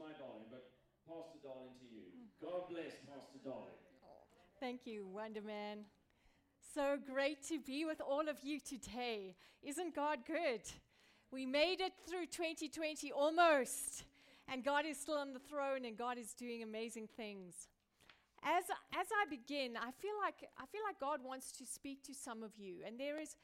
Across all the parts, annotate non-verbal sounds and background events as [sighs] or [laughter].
my darling, but Pastor Darling to you. God bless Pastor Darling. Thank you, Wonder Man. So great to be with all of you today. Isn't God good? We made it through 2020 almost, and God is still on the throne and God is doing amazing things. As, as I begin, I feel, like, I feel like God wants to speak to some of you, and there is,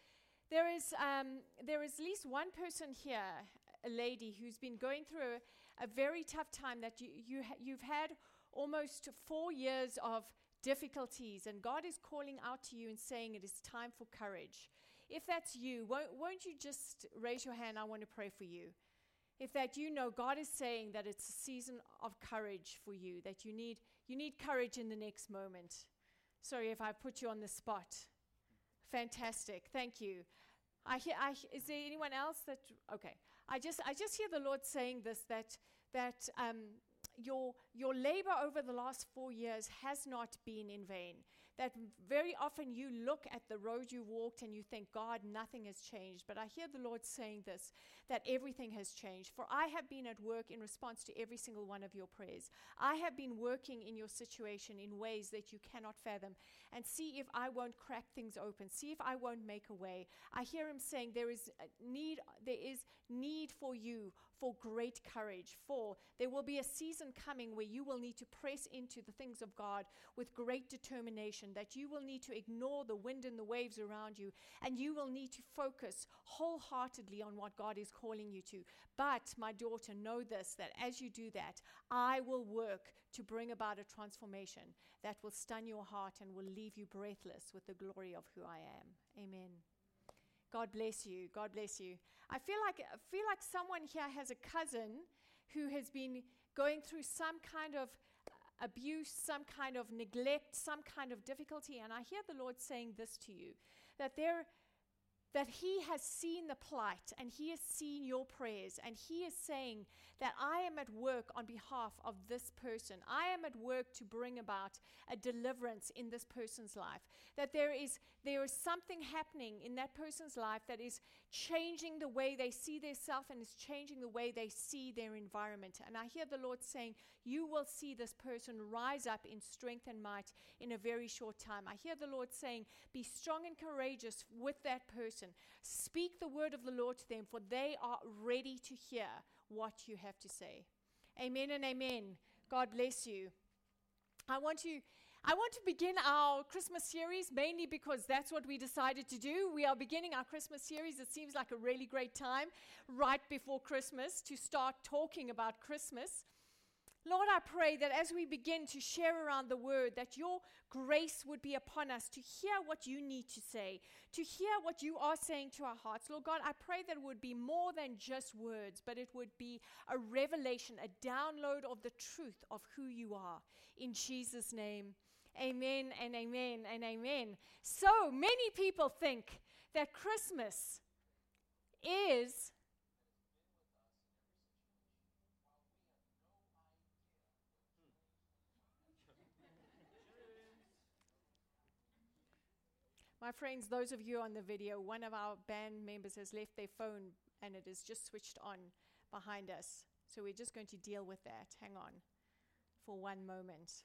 there is, um, there is at least one person here, a lady, who's been going through a, a very tough time that you, you ha- you've had almost four years of difficulties, and God is calling out to you and saying it is time for courage. If that's you, won't, won't you just raise your hand? I want to pray for you. If that you know God is saying that it's a season of courage for you, that you need you need courage in the next moment. Sorry if I put you on the spot. Fantastic. Thank you. I hear, I, is there anyone else that okay? I just I just hear the Lord saying this that that um, your, your labor over the last four years has not been in vain. That very often you look at the road you walked and you think, God, nothing has changed. But I hear the Lord saying this that everything has changed. For I have been at work in response to every single one of your prayers. I have been working in your situation in ways that you cannot fathom and see if I won't crack things open, see if I won't make a way. I hear him saying there is need, there is need for you for great courage, for there will be a season coming where you will need to press into the things of God with great determination, that you will need to ignore the wind and the waves around you, and you will need to focus wholeheartedly on what God is calling you to. But, my daughter, know this that as you do that, I will work to bring about a transformation that will stun your heart and will leave you breathless with the glory of who I am. Amen. God bless you. God bless you. I feel like I feel like someone here has a cousin who has been going through some kind of abuse, some kind of neglect, some kind of difficulty and I hear the Lord saying this to you that there that He has seen the plight and He has seen your prayers, and He is saying that I am at work on behalf of this person. I am at work to bring about a deliverance in this person's life. That there is, there is something happening in that person's life that is changing the way they see themselves and is changing the way they see their environment. And I hear the Lord saying, You will see this person rise up in strength and might in a very short time. I hear the Lord saying, Be strong and courageous with that person person. Speak the word of the Lord to them, for they are ready to hear what you have to say. Amen and amen. God bless you. I want to I want to begin our Christmas series mainly because that's what we decided to do. We are beginning our Christmas series. It seems like a really great time right before Christmas to start talking about Christmas. Lord, I pray that as we begin to share around the word, that your grace would be upon us to hear what you need to say, to hear what you are saying to our hearts. Lord God, I pray that it would be more than just words, but it would be a revelation, a download of the truth of who you are. In Jesus' name. Amen and amen and amen. So many people think that Christmas is My friends, those of you on the video, one of our band members has left their phone and it is just switched on behind us. So we're just going to deal with that. Hang on for one moment.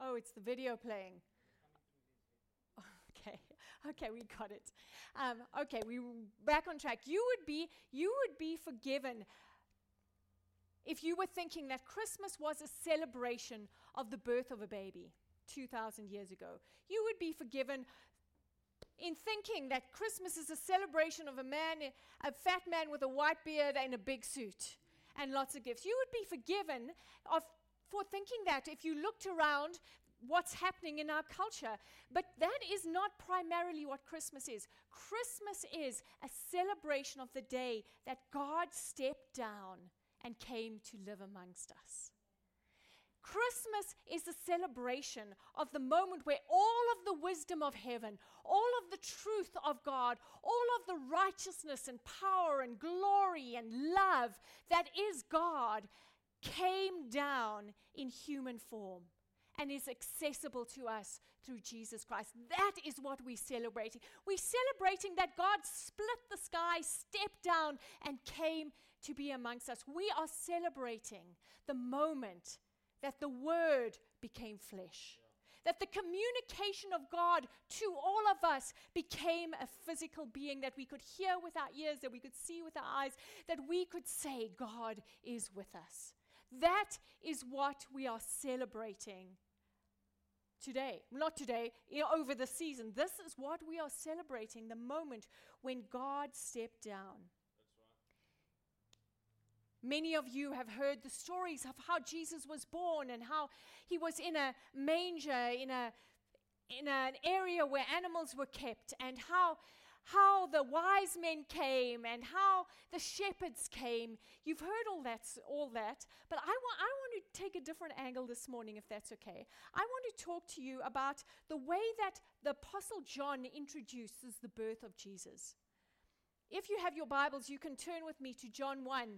Oh, it's the video playing. Okay, okay, we got it. Um, okay, we back on track. You would be you would be forgiven if you were thinking that Christmas was a celebration of the birth of a baby 2,000 years ago. You would be forgiven in thinking that Christmas is a celebration of a man, a fat man with a white beard and a big suit and lots of gifts. You would be forgiven of for thinking that if you looked around what's happening in our culture. But that is not primarily what Christmas is. Christmas is a celebration of the day that God stepped down and came to live amongst us. Christmas is a celebration of the moment where all of the wisdom of heaven, all of the truth of God, all of the righteousness and power and glory and love that is God came down in human form and is accessible to us through Jesus Christ. That is what we're celebrating. We're celebrating that God split the sky, stepped down, and came to be amongst us. We are celebrating the moment that the Word became flesh. That the communication of God to all of us became a physical being that we could hear with our ears, that we could see with our eyes, that we could say, God is with us. That is what we are celebrating today. Not today, over the season. This is what we are celebrating the moment when God stepped down. Many of you have heard the stories of how Jesus was born and how he was in a manger, in, a, in an area where animals were kept, and how, how the wise men came and how the shepherds came. You've heard all that, all that, but I, wa- I want to take a different angle this morning, if that's okay. I want to talk to you about the way that the Apostle John introduces the birth of Jesus. If you have your Bibles, you can turn with me to John 1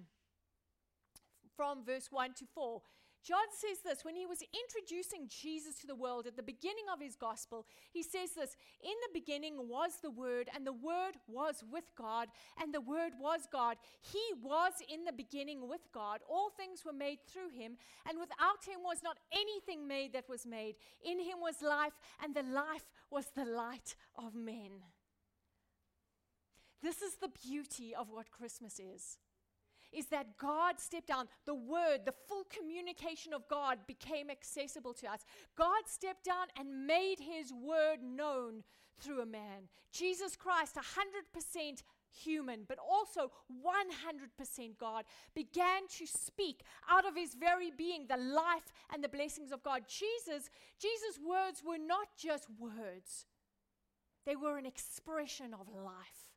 from verse 1 to 4. John says this when he was introducing Jesus to the world at the beginning of his gospel. He says this In the beginning was the Word, and the Word was with God, and the Word was God. He was in the beginning with God. All things were made through him, and without him was not anything made that was made. In him was life, and the life was the light of men. This is the beauty of what Christmas is is that God stepped down. The word, the full communication of God became accessible to us. God stepped down and made his word known through a man. Jesus Christ, 100% human, but also 100% God, began to speak out of his very being the life and the blessings of God. Jesus, Jesus' words were not just words. They were an expression of life.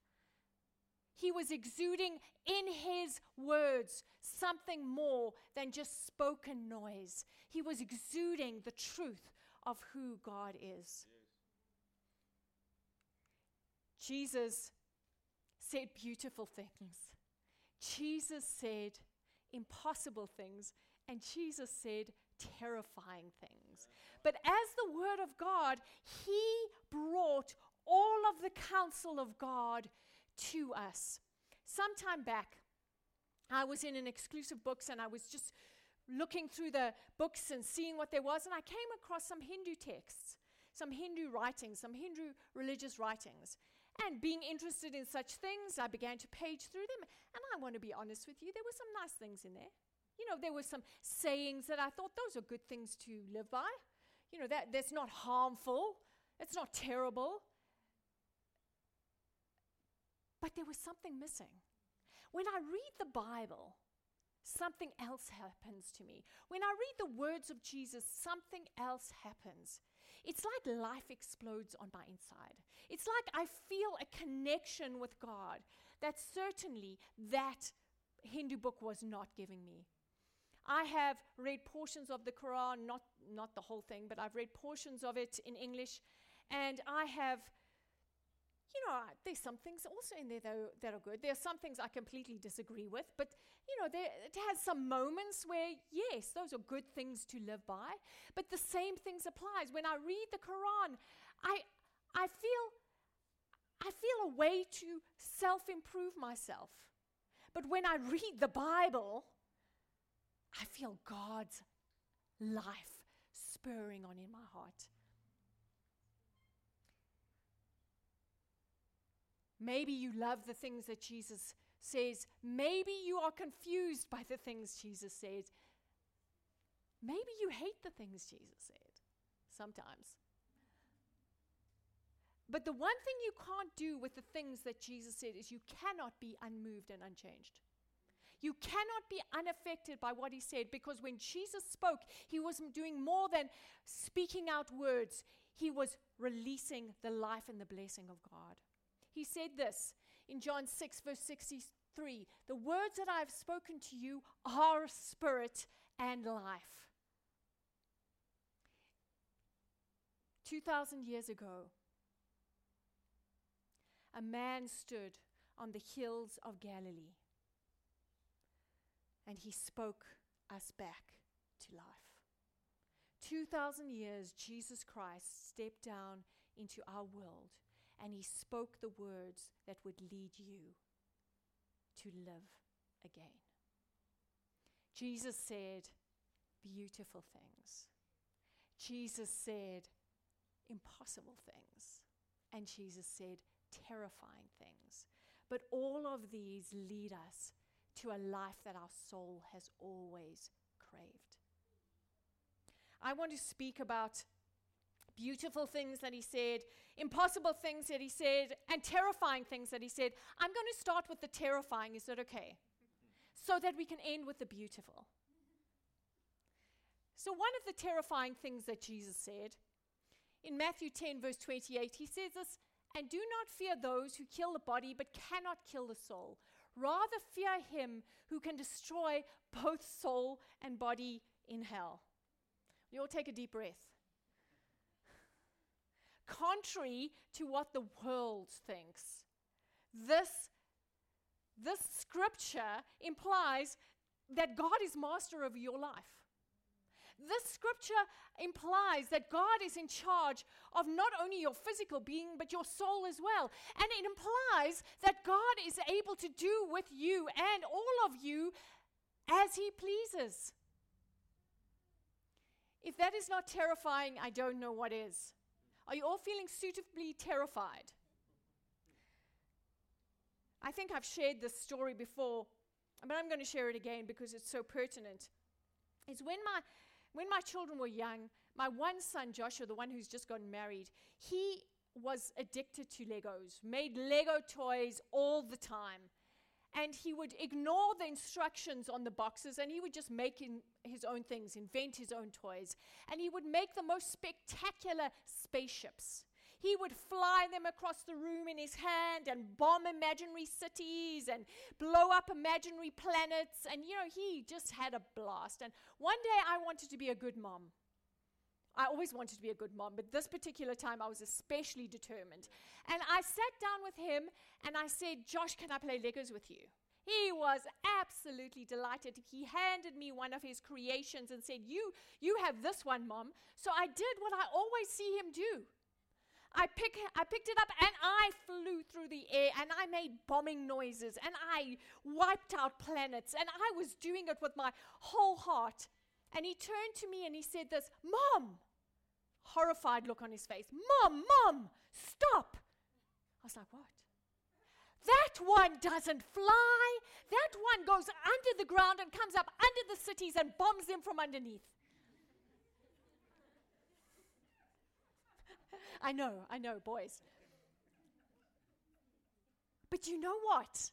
He was exuding in his words something more than just spoken noise. He was exuding the truth of who God is. Jesus said beautiful things. Jesus said impossible things. And Jesus said terrifying things. But as the Word of God, He brought all of the counsel of God to us. Sometime back, I was in an exclusive books and I was just looking through the books and seeing what there was, and I came across some Hindu texts, some Hindu writings, some Hindu religious writings. And being interested in such things, I began to page through them. And I want to be honest with you, there were some nice things in there. You know, there were some sayings that I thought those are good things to live by. You know, that, that's not harmful, it's not terrible. But there was something missing. When I read the Bible, something else happens to me. When I read the words of Jesus, something else happens. It's like life explodes on my inside. It's like I feel a connection with God that certainly that Hindu book was not giving me. I have read portions of the Quran, not, not the whole thing, but I've read portions of it in English, and I have you know, there's some things also in there though that are good. There are some things I completely disagree with, but you know, there, it has some moments where yes, those are good things to live by. But the same things applies when I read the Quran. I I feel I feel a way to self-improve myself. But when I read the Bible, I feel God's life spurring on in my heart. Maybe you love the things that Jesus says. Maybe you are confused by the things Jesus says. Maybe you hate the things Jesus said sometimes. But the one thing you can't do with the things that Jesus said is you cannot be unmoved and unchanged. You cannot be unaffected by what he said because when Jesus spoke, he wasn't doing more than speaking out words, he was releasing the life and the blessing of God. He said this in John 6, verse 63 The words that I have spoken to you are spirit and life. 2,000 years ago, a man stood on the hills of Galilee and he spoke us back to life. 2,000 years, Jesus Christ stepped down into our world and he spoke the words that would lead you to live again. Jesus said beautiful things. Jesus said impossible things. And Jesus said terrifying things. But all of these lead us to a life that our soul has always craved. I want to speak about beautiful things that he said, impossible things that he said, and terrifying things that he said. I'm going to start with the terrifying. Is that okay? So that we can end with the beautiful. So, one of the terrifying things that Jesus said in Matthew 10, verse 28, he says this, and do not fear those who kill the body but cannot kill the soul. Rather, fear him who can destroy both soul and body in hell. We all take a deep breath. Contrary to what the world thinks, this, this scripture implies that God is master of your life. This scripture implies that God is in charge of not only your physical being, but your soul as well. And it implies that God is able to do with you and all of you as He pleases. If that is not terrifying, I don't know what is. Are you all feeling suitably terrified? I think I've shared this story before, but I'm going to share it again because it's so pertinent. Is when my when my children were young, my one son, Joshua, the one who's just gotten married, he was addicted to Legos, made Lego toys all the time. And he would ignore the instructions on the boxes and he would just make his own things, invent his own toys. And he would make the most spectacular spaceships. He would fly them across the room in his hand and bomb imaginary cities and blow up imaginary planets. And, you know, he just had a blast. And one day I wanted to be a good mom. I always wanted to be a good mom, but this particular time I was especially determined. And I sat down with him and I said, Josh, can I play Legos with you? He was absolutely delighted. He handed me one of his creations and said, "You you have this one, mom." So I did what I always see him do. I, pick, I picked it up and I flew through the air and I made bombing noises and I wiped out planets and I was doing it with my whole heart. And he turned to me and he said, This, Mom! Horrified look on his face. Mom, Mom, stop! I was like, What? That one doesn't fly. That one goes under the ground and comes up under the cities and bombs them from underneath. [laughs] I know, I know, boys. But you know what?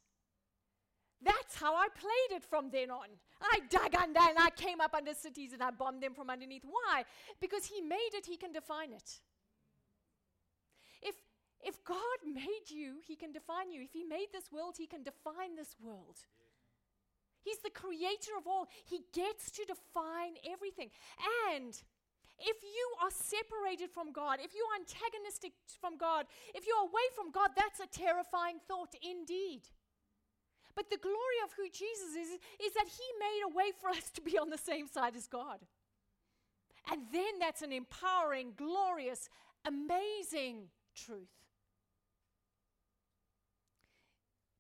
That's how I played it from then on. I dug under and I came up under cities and I bombed them from underneath. Why? Because He made it, He can define it. If, if God made you, He can define you. If He made this world, He can define this world. He's the creator of all. He gets to define everything. And if you are separated from God, if you are antagonistic from God, if you're away from God, that's a terrifying thought indeed. But the glory of who Jesus is, is that He made a way for us to be on the same side as God. And then that's an empowering, glorious, amazing truth.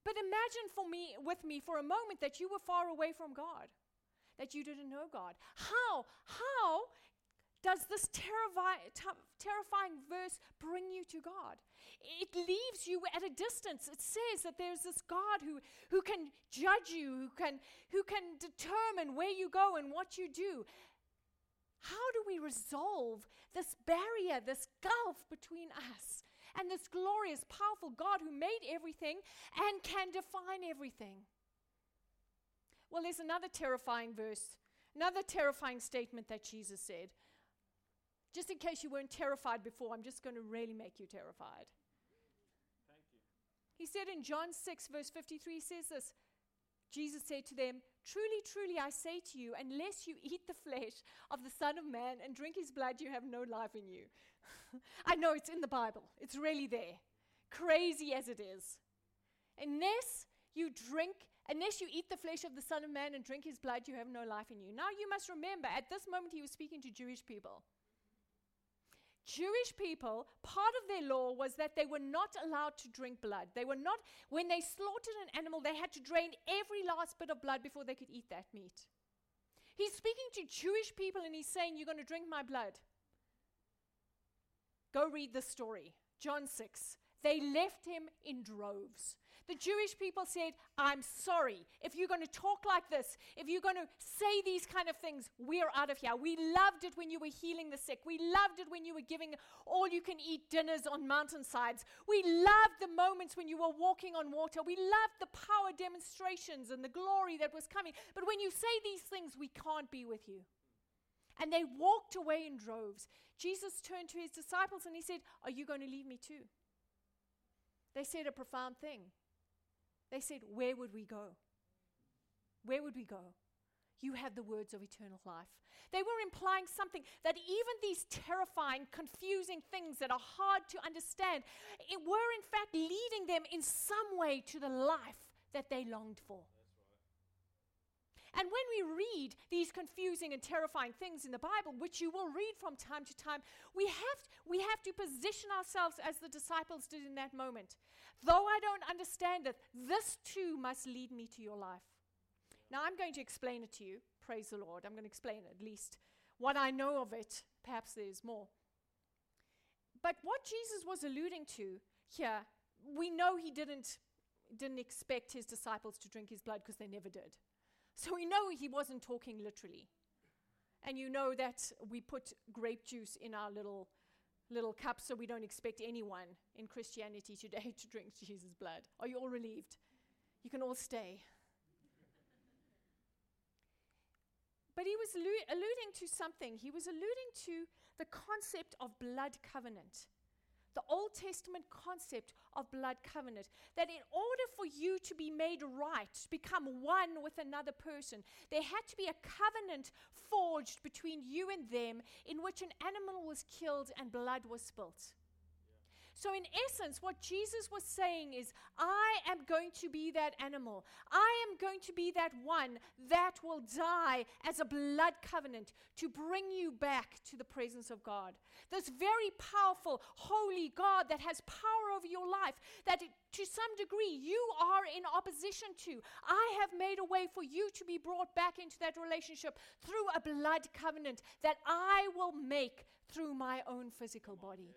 But imagine for me, with me for a moment that you were far away from God, that you didn't know God. How? How does this terrifi- t- terrifying verse bring you to God? It leaves you at a distance. It says that there's this God who, who can judge you, who can, who can determine where you go and what you do. How do we resolve this barrier, this gulf between us and this glorious, powerful God who made everything and can define everything? Well, there's another terrifying verse, another terrifying statement that Jesus said. Just in case you weren't terrified before, I'm just going to really make you terrified. Thank you. He said in John 6, verse 53, he says this Jesus said to them, Truly, truly, I say to you, unless you eat the flesh of the Son of Man and drink his blood, you have no life in you. [laughs] I know it's in the Bible, it's really there, crazy as it is. Unless you drink, unless you eat the flesh of the Son of Man and drink his blood, you have no life in you. Now you must remember, at this moment, he was speaking to Jewish people. Jewish people, part of their law was that they were not allowed to drink blood. They were not, when they slaughtered an animal, they had to drain every last bit of blood before they could eat that meat. He's speaking to Jewish people and he's saying, You're going to drink my blood. Go read the story. John 6. They left him in droves. The Jewish people said, I'm sorry. If you're going to talk like this, if you're going to say these kind of things, we're out of here. We loved it when you were healing the sick. We loved it when you were giving all you can eat dinners on mountainsides. We loved the moments when you were walking on water. We loved the power demonstrations and the glory that was coming. But when you say these things, we can't be with you. And they walked away in droves. Jesus turned to his disciples and he said, Are you going to leave me too? They said a profound thing. They said, Where would we go? Where would we go? You have the words of eternal life. They were implying something that even these terrifying, confusing things that are hard to understand, it were in fact leading them in some way to the life that they longed for. And when we read these confusing and terrifying things in the Bible, which you will read from time to time, we have, we have to position ourselves as the disciples did in that moment. Though I don't understand it, this too must lead me to your life. Now, I'm going to explain it to you. Praise the Lord. I'm going to explain at least what I know of it. Perhaps there's more. But what Jesus was alluding to here, we know he didn't, didn't expect his disciples to drink his blood because they never did. So we know he wasn't talking literally. And you know that we put grape juice in our little little cups so we don't expect anyone in Christianity today [laughs] to drink Jesus' blood. Are you all relieved? You can all stay. But he was allu- alluding to something. He was alluding to the concept of blood covenant the Old Testament concept of blood covenant. That in order for you to be made right, to become one with another person, there had to be a covenant forged between you and them in which an animal was killed and blood was spilt. So, in essence, what Jesus was saying is, I am going to be that animal. I am going to be that one that will die as a blood covenant to bring you back to the presence of God. This very powerful, holy God that has power over your life, that it, to some degree you are in opposition to. I have made a way for you to be brought back into that relationship through a blood covenant that I will make through my own physical body.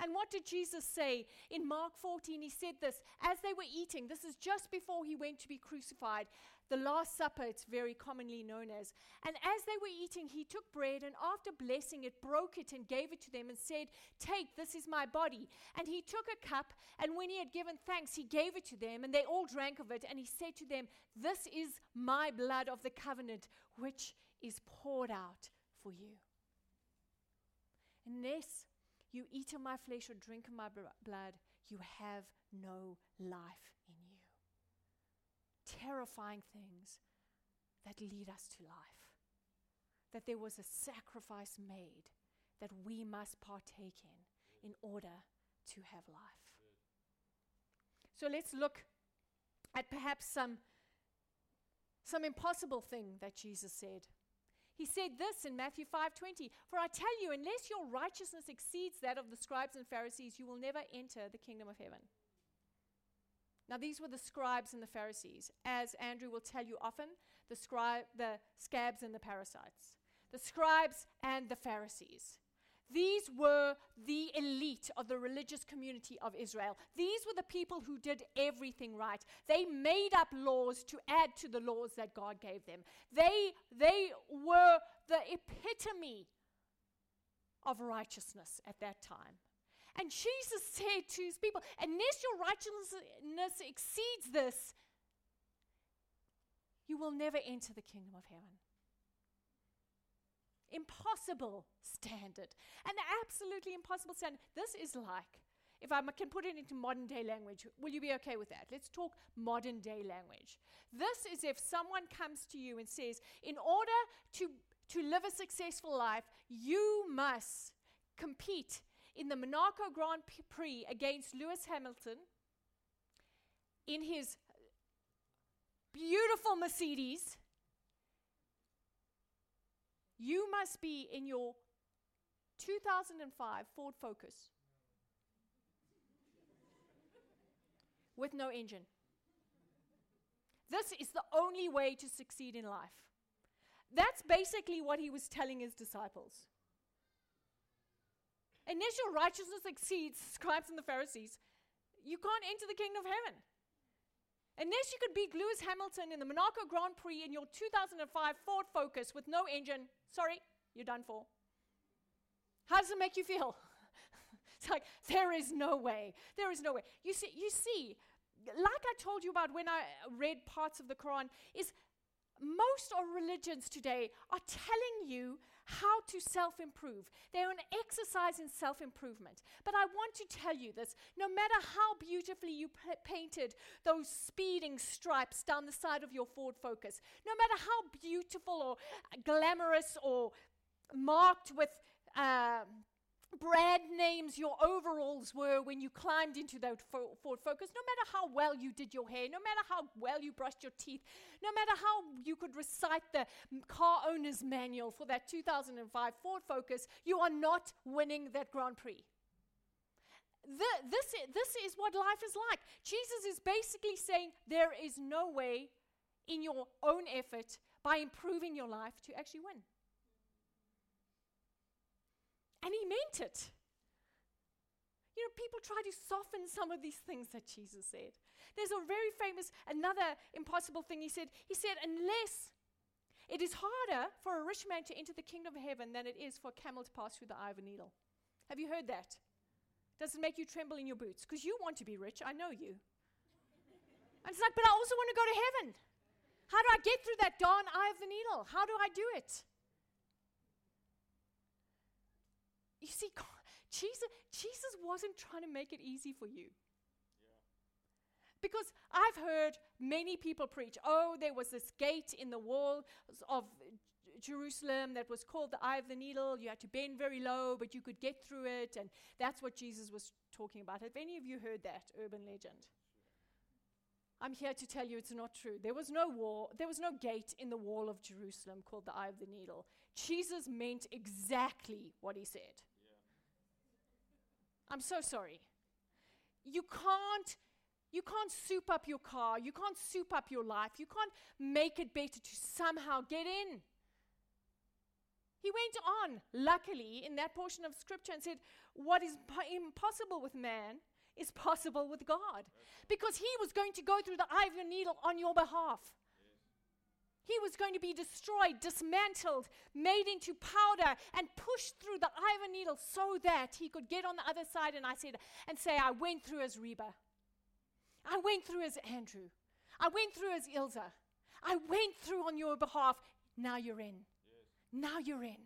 And what did Jesus say? In Mark 14, he said this as they were eating. This is just before he went to be crucified. The Last Supper, it's very commonly known as. And as they were eating, he took bread and after blessing it, broke it and gave it to them and said, Take, this is my body. And he took a cup, and when he had given thanks, he gave it to them, and they all drank of it. And he said to them, This is my blood of the covenant, which is poured out for you. Unless you eat of my flesh or drink of my blood, you have no life in you. Terrifying things that lead us to life. That there was a sacrifice made that we must partake in in order to have life. So let's look at perhaps some, some impossible thing that Jesus said. He said this in Matthew 5:20, "For I tell you, unless your righteousness exceeds that of the scribes and Pharisees, you will never enter the kingdom of heaven." Now these were the scribes and the Pharisees. As Andrew will tell you often, the scribe the scabs and the parasites. The scribes and the Pharisees. These were the elite of the religious community of Israel. These were the people who did everything right. They made up laws to add to the laws that God gave them. They, they were the epitome of righteousness at that time. And Jesus said to his people, Unless your righteousness exceeds this, you will never enter the kingdom of heaven impossible standard. An absolutely impossible standard. This is like, if I can put it into modern day language, will you be okay with that? Let's talk modern day language. This is if someone comes to you and says, in order to, to live a successful life, you must compete in the Monaco Grand Prix against Lewis Hamilton in his beautiful Mercedes. You must be in your 2005 Ford Focus with no engine. This is the only way to succeed in life. That's basically what he was telling his disciples. Initial righteousness exceeds scribes and the Pharisees, you can't enter the kingdom of heaven. Unless you could beat Lewis Hamilton in the Monaco Grand Prix in your 2005 Ford Focus with no engine, sorry, you're done for. How does it make you feel? [laughs] it's like there is no way. There is no way. You see, you see, like I told you about when I read parts of the Quran, is most of religions today are telling you how to self improve. They're an exercise in self improvement. But I want to tell you this no matter how beautifully you p- painted those speeding stripes down the side of your Ford Focus, no matter how beautiful or glamorous or marked with uh, brand names your overalls were when you climbed into that fo- Ford Focus, no matter how well you did your hair, no matter how well you brushed your teeth, no matter how you could recite the car owner's manual for that 2005 Ford Focus, you are not winning that Grand Prix. The, this, this is what life is like. Jesus is basically saying there is no way in your own effort by improving your life to actually win. And he meant it. You know, people try to soften some of these things that Jesus said. There's a very famous, another impossible thing he said. He said, unless it is harder for a rich man to enter the kingdom of heaven than it is for a camel to pass through the eye of a needle. Have you heard that? Does it make you tremble in your boots? Because you want to be rich, I know you. and it's like, but I also want to go to heaven. How do I get through that darn eye of the needle? How do I do it? You see, Jesus, Jesus wasn't trying to make it easy for you. Because I've heard many people preach, oh, there was this gate in the wall of Jerusalem that was called the Eye of the Needle. You had to bend very low, but you could get through it. And that's what Jesus was talking about. Have any of you heard that urban legend? I'm here to tell you it's not true. There was no wall, there was no gate in the wall of Jerusalem called the Eye of the Needle. Jesus meant exactly what he said. I'm so sorry. You can't you can't soup up your car. You can't soup up your life. You can't make it better to somehow get in. He went on, luckily, in that portion of scripture and said, What is po- impossible with man is possible with God. Because he was going to go through the eye of a needle on your behalf. He was going to be destroyed, dismantled, made into powder, and pushed through the a needle so that he could get on the other side. And I said, and say, I went through as Reba. I went through as Andrew. I went through as Ilza. I went through on your behalf. Now you're in. Now you're in.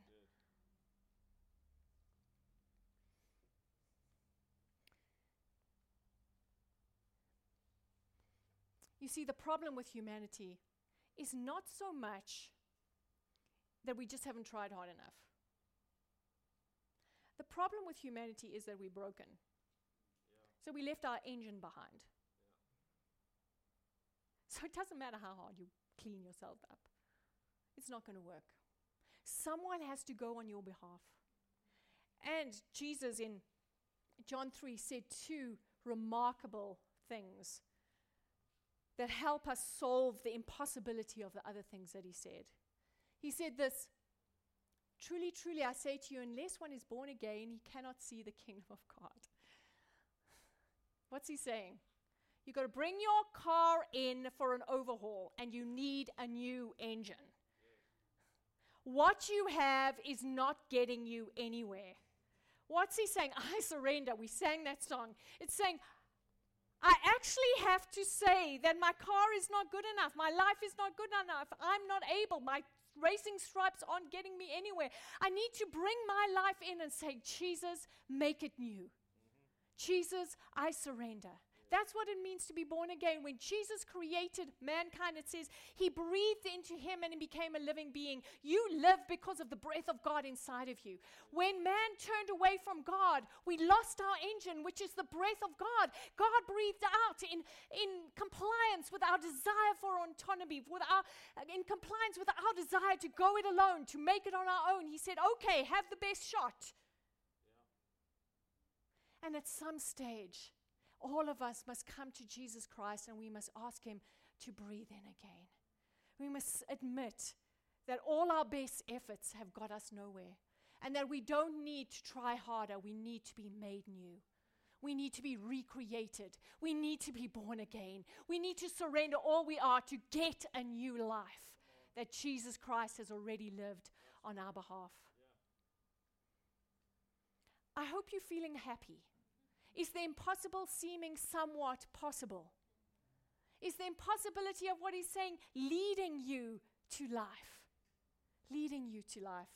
You see, the problem with humanity is not so much that we just haven't tried hard enough. The problem with humanity is that we're broken. So we left our engine behind. So it doesn't matter how hard you clean yourself up, it's not going to work. Someone has to go on your behalf. And Jesus in John 3 said two remarkable things that help us solve the impossibility of the other things that he said. He said this Truly, truly, I say to you, unless one is born again, he cannot see the kingdom of God. [laughs] What's he saying? You've got to bring your car in for an overhaul, and you need a new engine. What you have is not getting you anywhere. What's he saying? [laughs] I surrender. We sang that song. It's saying, I actually have to say that my car is not good enough. My life is not good enough. I'm not able. My racing stripes aren't getting me anywhere. I need to bring my life in and say, Jesus, make it new. Jesus, I surrender. That's what it means to be born again. When Jesus created mankind, it says he breathed into him and he became a living being. You live because of the breath of God inside of you. When man turned away from God, we lost our engine, which is the breath of God. God breathed out in, in compliance with our desire for autonomy, with our, in compliance with our desire to go it alone, to make it on our own. He said, Okay, have the best shot. And at some stage, all of us must come to Jesus Christ and we must ask Him to breathe in again. We must admit that all our best efforts have got us nowhere and that we don't need to try harder. We need to be made new. We need to be recreated. We need to be born again. We need to surrender all we are to get a new life that Jesus Christ has already lived on our behalf. I hope you're feeling happy. Is the impossible seeming somewhat possible? Is the impossibility of what he's saying leading you to life? Leading you to life.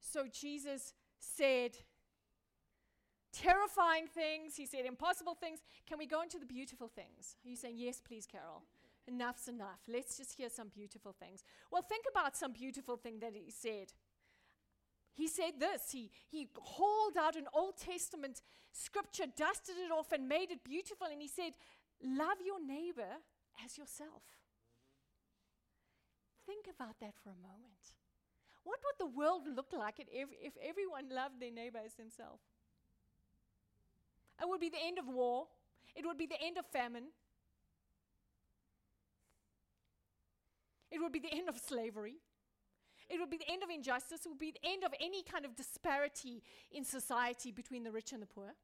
So Jesus said terrifying things, he said impossible things. Can we go into the beautiful things? Are you saying, yes, please, Carol? Enough's enough. Let's just hear some beautiful things. Well, think about some beautiful thing that he said. He said this. He, he hauled out an Old Testament scripture, dusted it off, and made it beautiful. And he said, Love your neighbor as yourself. Think about that for a moment. What would the world look like if, if everyone loved their neighbor as themselves? It would be the end of war. It would be the end of famine. It would be the end of slavery. It would be the end of injustice. It would be the end of any kind of disparity in society between the rich and the poor.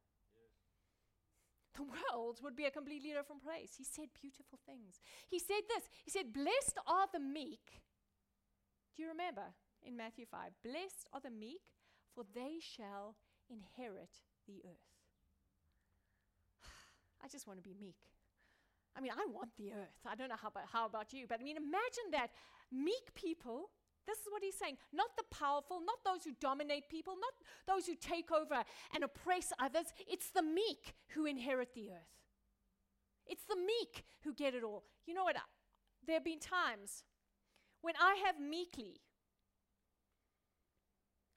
The world would be a completely different place. He said beautiful things. He said this He said, Blessed are the meek. Do you remember in Matthew 5? Blessed are the meek, for they shall inherit the earth. [sighs] I just want to be meek. I mean, I want the earth. I don't know how about, how about you, but I mean, imagine that meek people this is what he's saying. Not the powerful, not those who dominate people, not those who take over and oppress others. It's the meek who inherit the earth. It's the meek who get it all. You know what? There have been times when I have meekly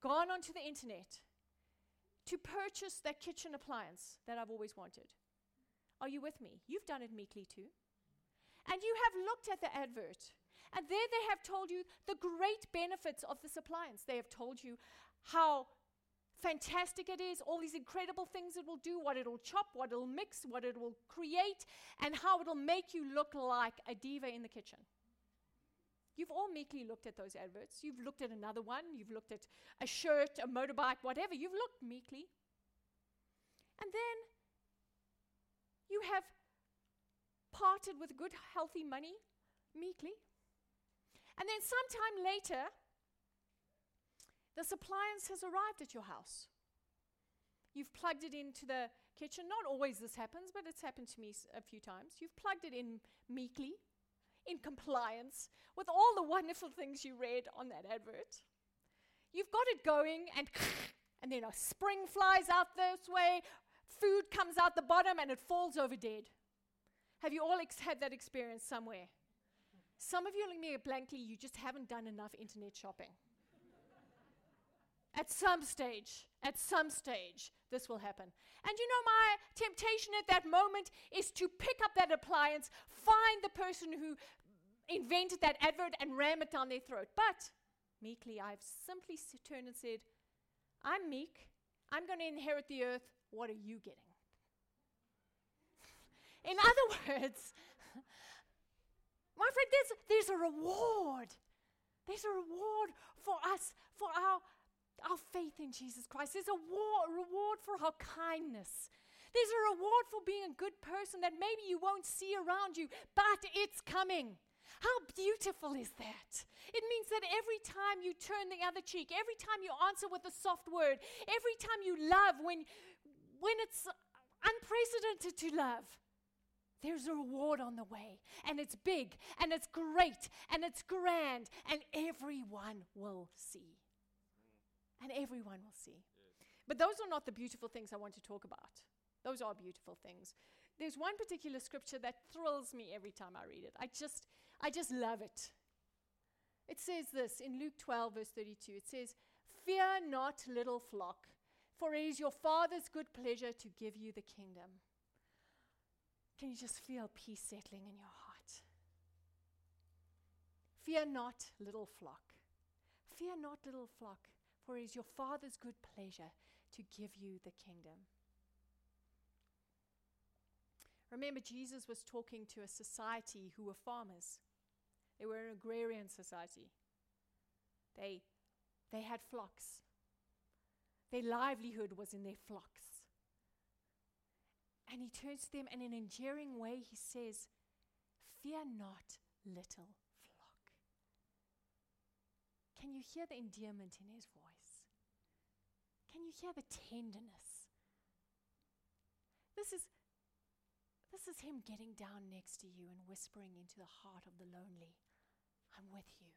gone onto the internet to purchase that kitchen appliance that I've always wanted. Are you with me? You've done it meekly too. And you have looked at the advert and there they have told you the great benefits of this appliance. They have told you how fantastic it is, all these incredible things it will do, what it'll chop, what it'll mix, what it will create, and how it'll make you look like a diva in the kitchen. You've all meekly looked at those adverts. You've looked at another one. You've looked at a shirt, a motorbike, whatever. You've looked meekly. And then you have parted with good, healthy money meekly. And then sometime later, this appliance has arrived at your house. You've plugged it into the kitchen. Not always this happens, but it's happened to me a few times. You've plugged it in meekly, in compliance with all the wonderful things you read on that advert. You've got it going, and [laughs] and then a spring flies out this way, food comes out the bottom, and it falls over dead. Have you all ex- had that experience somewhere? Some of you are looking at me blankly, you just haven't done enough internet shopping. at some stage, at some stage, this will happen. And you know, my temptation at that moment is to pick up that appliance, find the person who invented that advert, and ram it down their throat. But meekly, I've simply turned and said, I'm meek. I'm going to inherit the earth. What are you getting? [laughs] In other [laughs] words, my friend, there's, there's a reward. There's a reward for us, for our, our faith in Jesus Christ. There's a war, reward for our kindness. There's a reward for being a good person that maybe you won't see around you, but it's coming. How beautiful is that? It means that every time you turn the other cheek, every time you answer with a soft word, every time you love when, when it's unprecedented to love, there's a reward on the way, and it's big, and it's great, and it's grand, and everyone will see. And everyone will see. But those are not the beautiful things I want to talk about. Those are beautiful things. There's one particular scripture that thrills me every time I read it. I just, I just love it. It says this in Luke 12, verse 32. It says, Fear not, little flock, for it is your Father's good pleasure to give you the kingdom. Can you just feel peace settling in your heart? Fear not, little flock. Fear not, little flock, for it is your Father's good pleasure to give you the kingdom. Remember, Jesus was talking to a society who were farmers. They were an agrarian society. They, they had flocks. Their livelihood was in their flocks. And he turns to them, and in an endearing way, he says, Fear not, little flock. Can you hear the endearment in his voice? Can you hear the tenderness? This is, this is him getting down next to you and whispering into the heart of the lonely, I'm with you.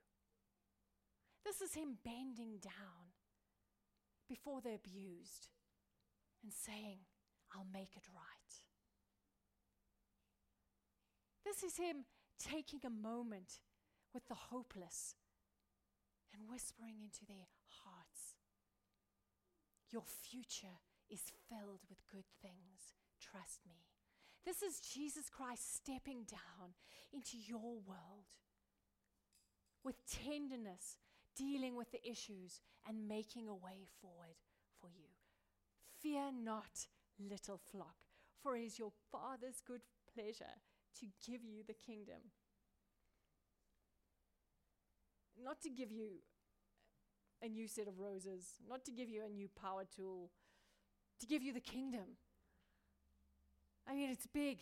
This is him bending down before the abused and saying, I'll make it right. This is him taking a moment with the hopeless and whispering into their hearts, Your future is filled with good things. Trust me. This is Jesus Christ stepping down into your world with tenderness dealing with the issues and making a way forward for you. Fear not, little flock, for it is your Father's good pleasure to give you the kingdom. Not to give you a new set of roses, not to give you a new power tool, to give you the kingdom. I mean, it's big.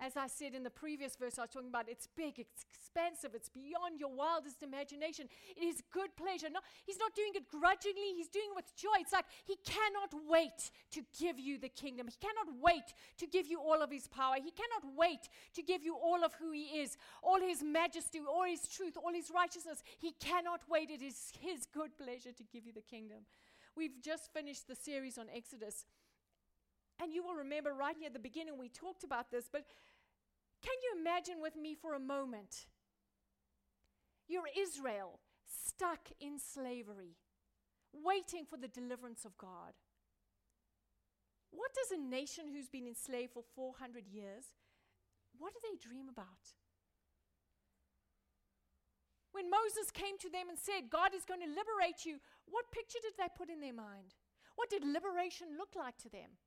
As I said in the previous verse, I was talking about it's big, it's expansive, it's beyond your wildest imagination. It is good pleasure. No, he's not doing it grudgingly, he's doing it with joy. It's like he cannot wait to give you the kingdom. He cannot wait to give you all of his power. He cannot wait to give you all of who he is, all his majesty, all his truth, all his righteousness. He cannot wait. It is his good pleasure to give you the kingdom. We've just finished the series on Exodus. And you will remember right near the beginning, we talked about this, but can you imagine with me for a moment? You're Israel, stuck in slavery, waiting for the deliverance of God. What does a nation who's been enslaved for 400 years, what do they dream about? When Moses came to them and said, God is going to liberate you, what picture did they put in their mind? What did liberation look like to them?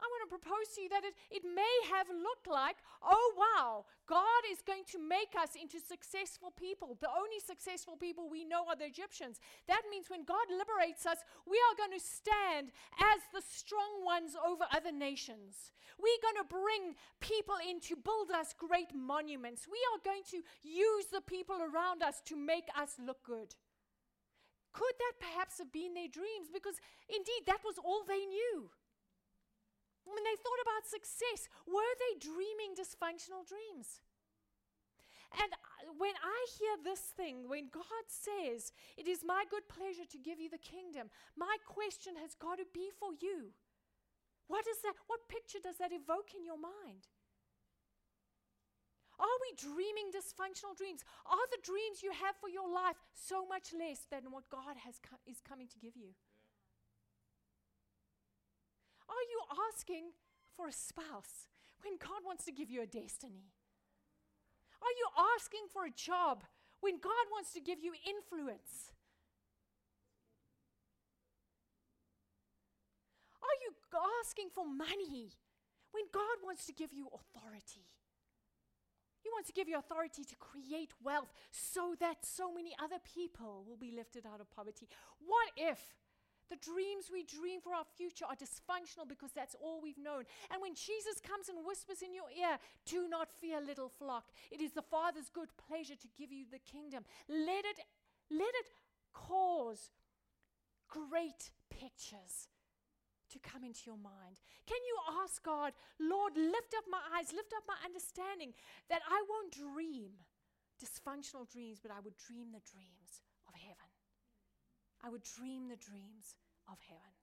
I want to propose to you that it, it may have looked like, oh wow, God is going to make us into successful people. The only successful people we know are the Egyptians. That means when God liberates us, we are going to stand as the strong ones over other nations. We're going to bring people in to build us great monuments. We are going to use the people around us to make us look good. Could that perhaps have been their dreams? Because indeed, that was all they knew. When they thought about success, were they dreaming dysfunctional dreams? And uh, when I hear this thing, when God says, It is my good pleasure to give you the kingdom, my question has got to be for you. What is that? What picture does that evoke in your mind? Are we dreaming dysfunctional dreams? Are the dreams you have for your life so much less than what God has co- is coming to give you? Are you asking for a spouse when God wants to give you a destiny? Are you asking for a job when God wants to give you influence? Are you asking for money when God wants to give you authority? He wants to give you authority to create wealth so that so many other people will be lifted out of poverty. What if the dreams we dream for our future are dysfunctional because that's all we've known. And when Jesus comes and whispers in your ear, do not fear, little flock. It is the Father's good pleasure to give you the kingdom. Let it, let it cause great pictures to come into your mind. Can you ask God, Lord, lift up my eyes, lift up my understanding that I won't dream dysfunctional dreams, but I would dream the dreams. I would dream the dreams of heaven.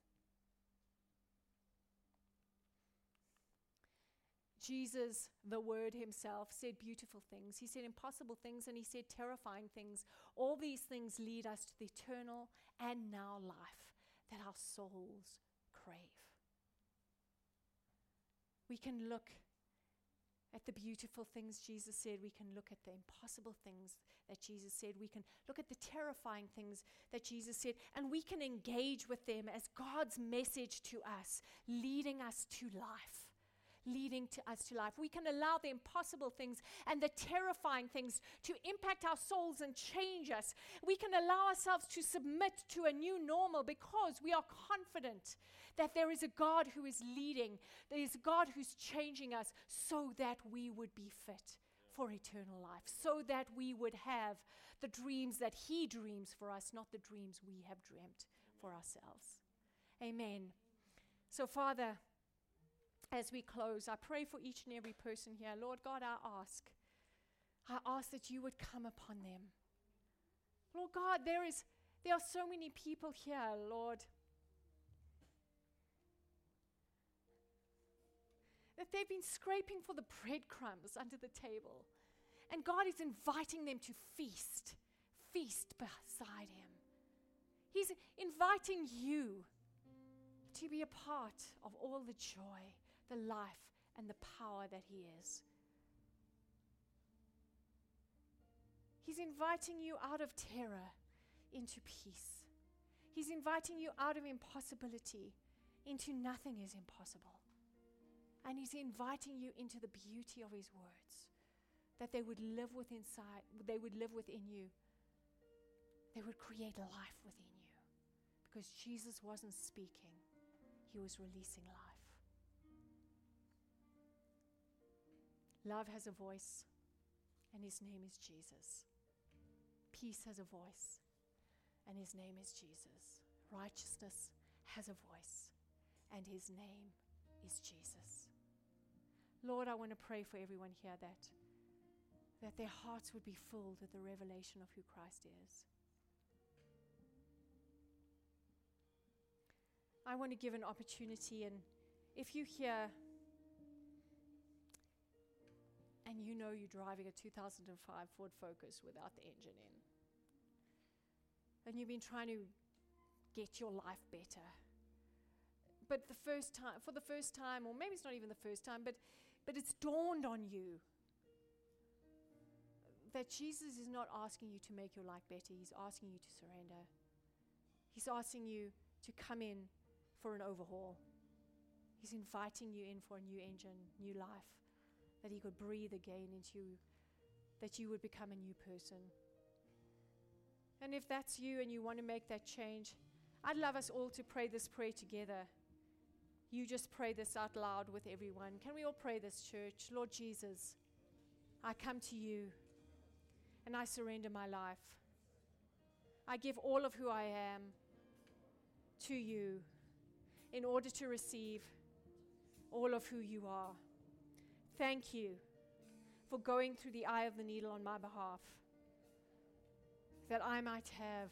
Jesus, the Word Himself, said beautiful things. He said impossible things and He said terrifying things. All these things lead us to the eternal and now life that our souls crave. We can look at the beautiful things Jesus said. We can look at the impossible things that Jesus said. We can look at the terrifying things that Jesus said. And we can engage with them as God's message to us, leading us to life. Leading to us to life. We can allow the impossible things and the terrifying things to impact our souls and change us. We can allow ourselves to submit to a new normal because we are confident that there is a God who is leading, there is a God who's changing us so that we would be fit for eternal life, so that we would have the dreams that He dreams for us, not the dreams we have dreamt for ourselves. Amen. So, Father, as we close, I pray for each and every person here. Lord God, I ask, I ask that you would come upon them. Lord God, there is there are so many people here, Lord, that they've been scraping for the breadcrumbs under the table. And God is inviting them to feast, feast beside Him. He's inviting you to be a part of all the joy, the life, and the power that He is. He's inviting you out of terror into peace. He's inviting you out of impossibility into nothing is impossible. And He's inviting you into the beauty of His words, that they would live within inside, they would live within you. They would create life within you. Because Jesus wasn't speaking, He was releasing life. Love has a voice, and His name is Jesus. Peace has a voice, and His name is Jesus. Righteousness has a voice, and His name is Jesus. Lord, I want to pray for everyone here that, that their hearts would be filled with the revelation of who Christ is. I want to give an opportunity, and if you hear and you know you're driving a 2005 Ford Focus without the engine in, and you've been trying to get your life better, but the first time, for the first time, or maybe it's not even the first time, but but it's dawned on you that Jesus is not asking you to make your life better, He's asking you to surrender. He's asking you to come in for an overhaul. He's inviting you in for a new engine, new life, that He could breathe again into you, that you would become a new person. And if that's you and you want to make that change, I'd love us all to pray this prayer together you just pray this out loud with everyone. Can we all pray this, church? Lord Jesus, I come to you and I surrender my life. I give all of who I am to you in order to receive all of who you are. Thank you for going through the eye of the needle on my behalf, that I might have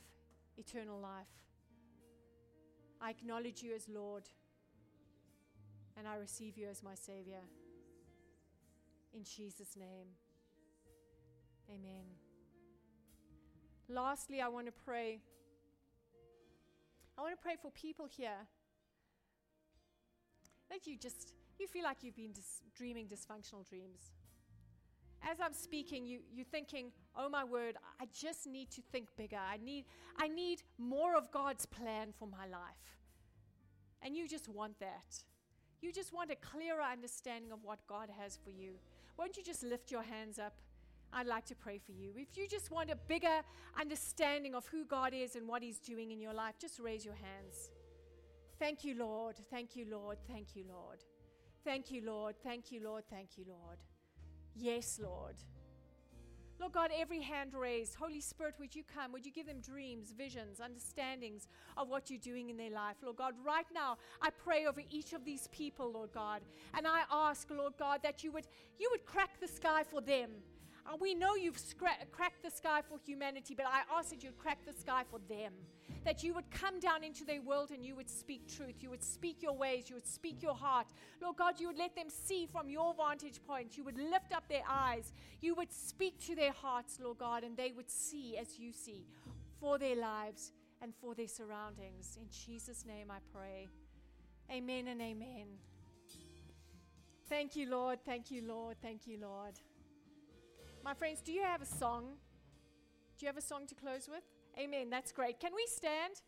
eternal life. I acknowledge you as Lord and I receive you as my Savior. In Jesus' name, amen. Lastly, I want to pray. I want to pray for people here that you just you feel like you've been dis- dreaming dysfunctional dreams. As I'm speaking, you, you're thinking, oh my word, I just need to think bigger. I need, I need more of God's plan for my life. And you just want that you just want a clearer understanding of what God has for you, won't you just lift your hands up? I'd like to pray for you. If you just want a bigger understanding of who God is and what He's doing in your life, just raise your hands. Thank you, Lord. Thank you, Lord. Thank you, Lord. Thank you, Lord. Thank you, Lord. Thank you, Lord. Yes, Lord. Lord God, every hand raised, Holy Spirit, would you come? Would you give them dreams, visions, understandings of what you're doing in their life? Lord God, right now, I pray over each of these people, Lord God, and I ask, Lord God, that you would you would crack the sky for them. Uh, we know you've scra- cracked the sky for humanity, but I ask that you'd crack the sky for them. That you would come down into their world and you would speak truth. You would speak your ways. You would speak your heart. Lord God, you would let them see from your vantage point. You would lift up their eyes. You would speak to their hearts, Lord God, and they would see as you see for their lives and for their surroundings. In Jesus' name I pray. Amen and amen. Thank you, Lord. Thank you, Lord. Thank you, Lord. My friends, do you have a song? Do you have a song to close with? Amen. That's great. Can we stand?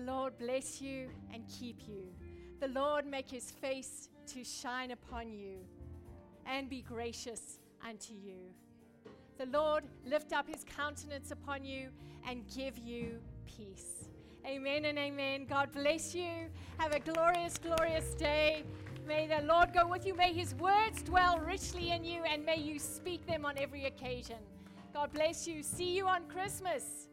The Lord bless you and keep you. The Lord make his face to shine upon you and be gracious unto you. The Lord lift up his countenance upon you and give you peace. Amen and amen. God bless you. Have a glorious, glorious day. May the Lord go with you. May his words dwell richly in you and may you speak them on every occasion. God bless you. See you on Christmas.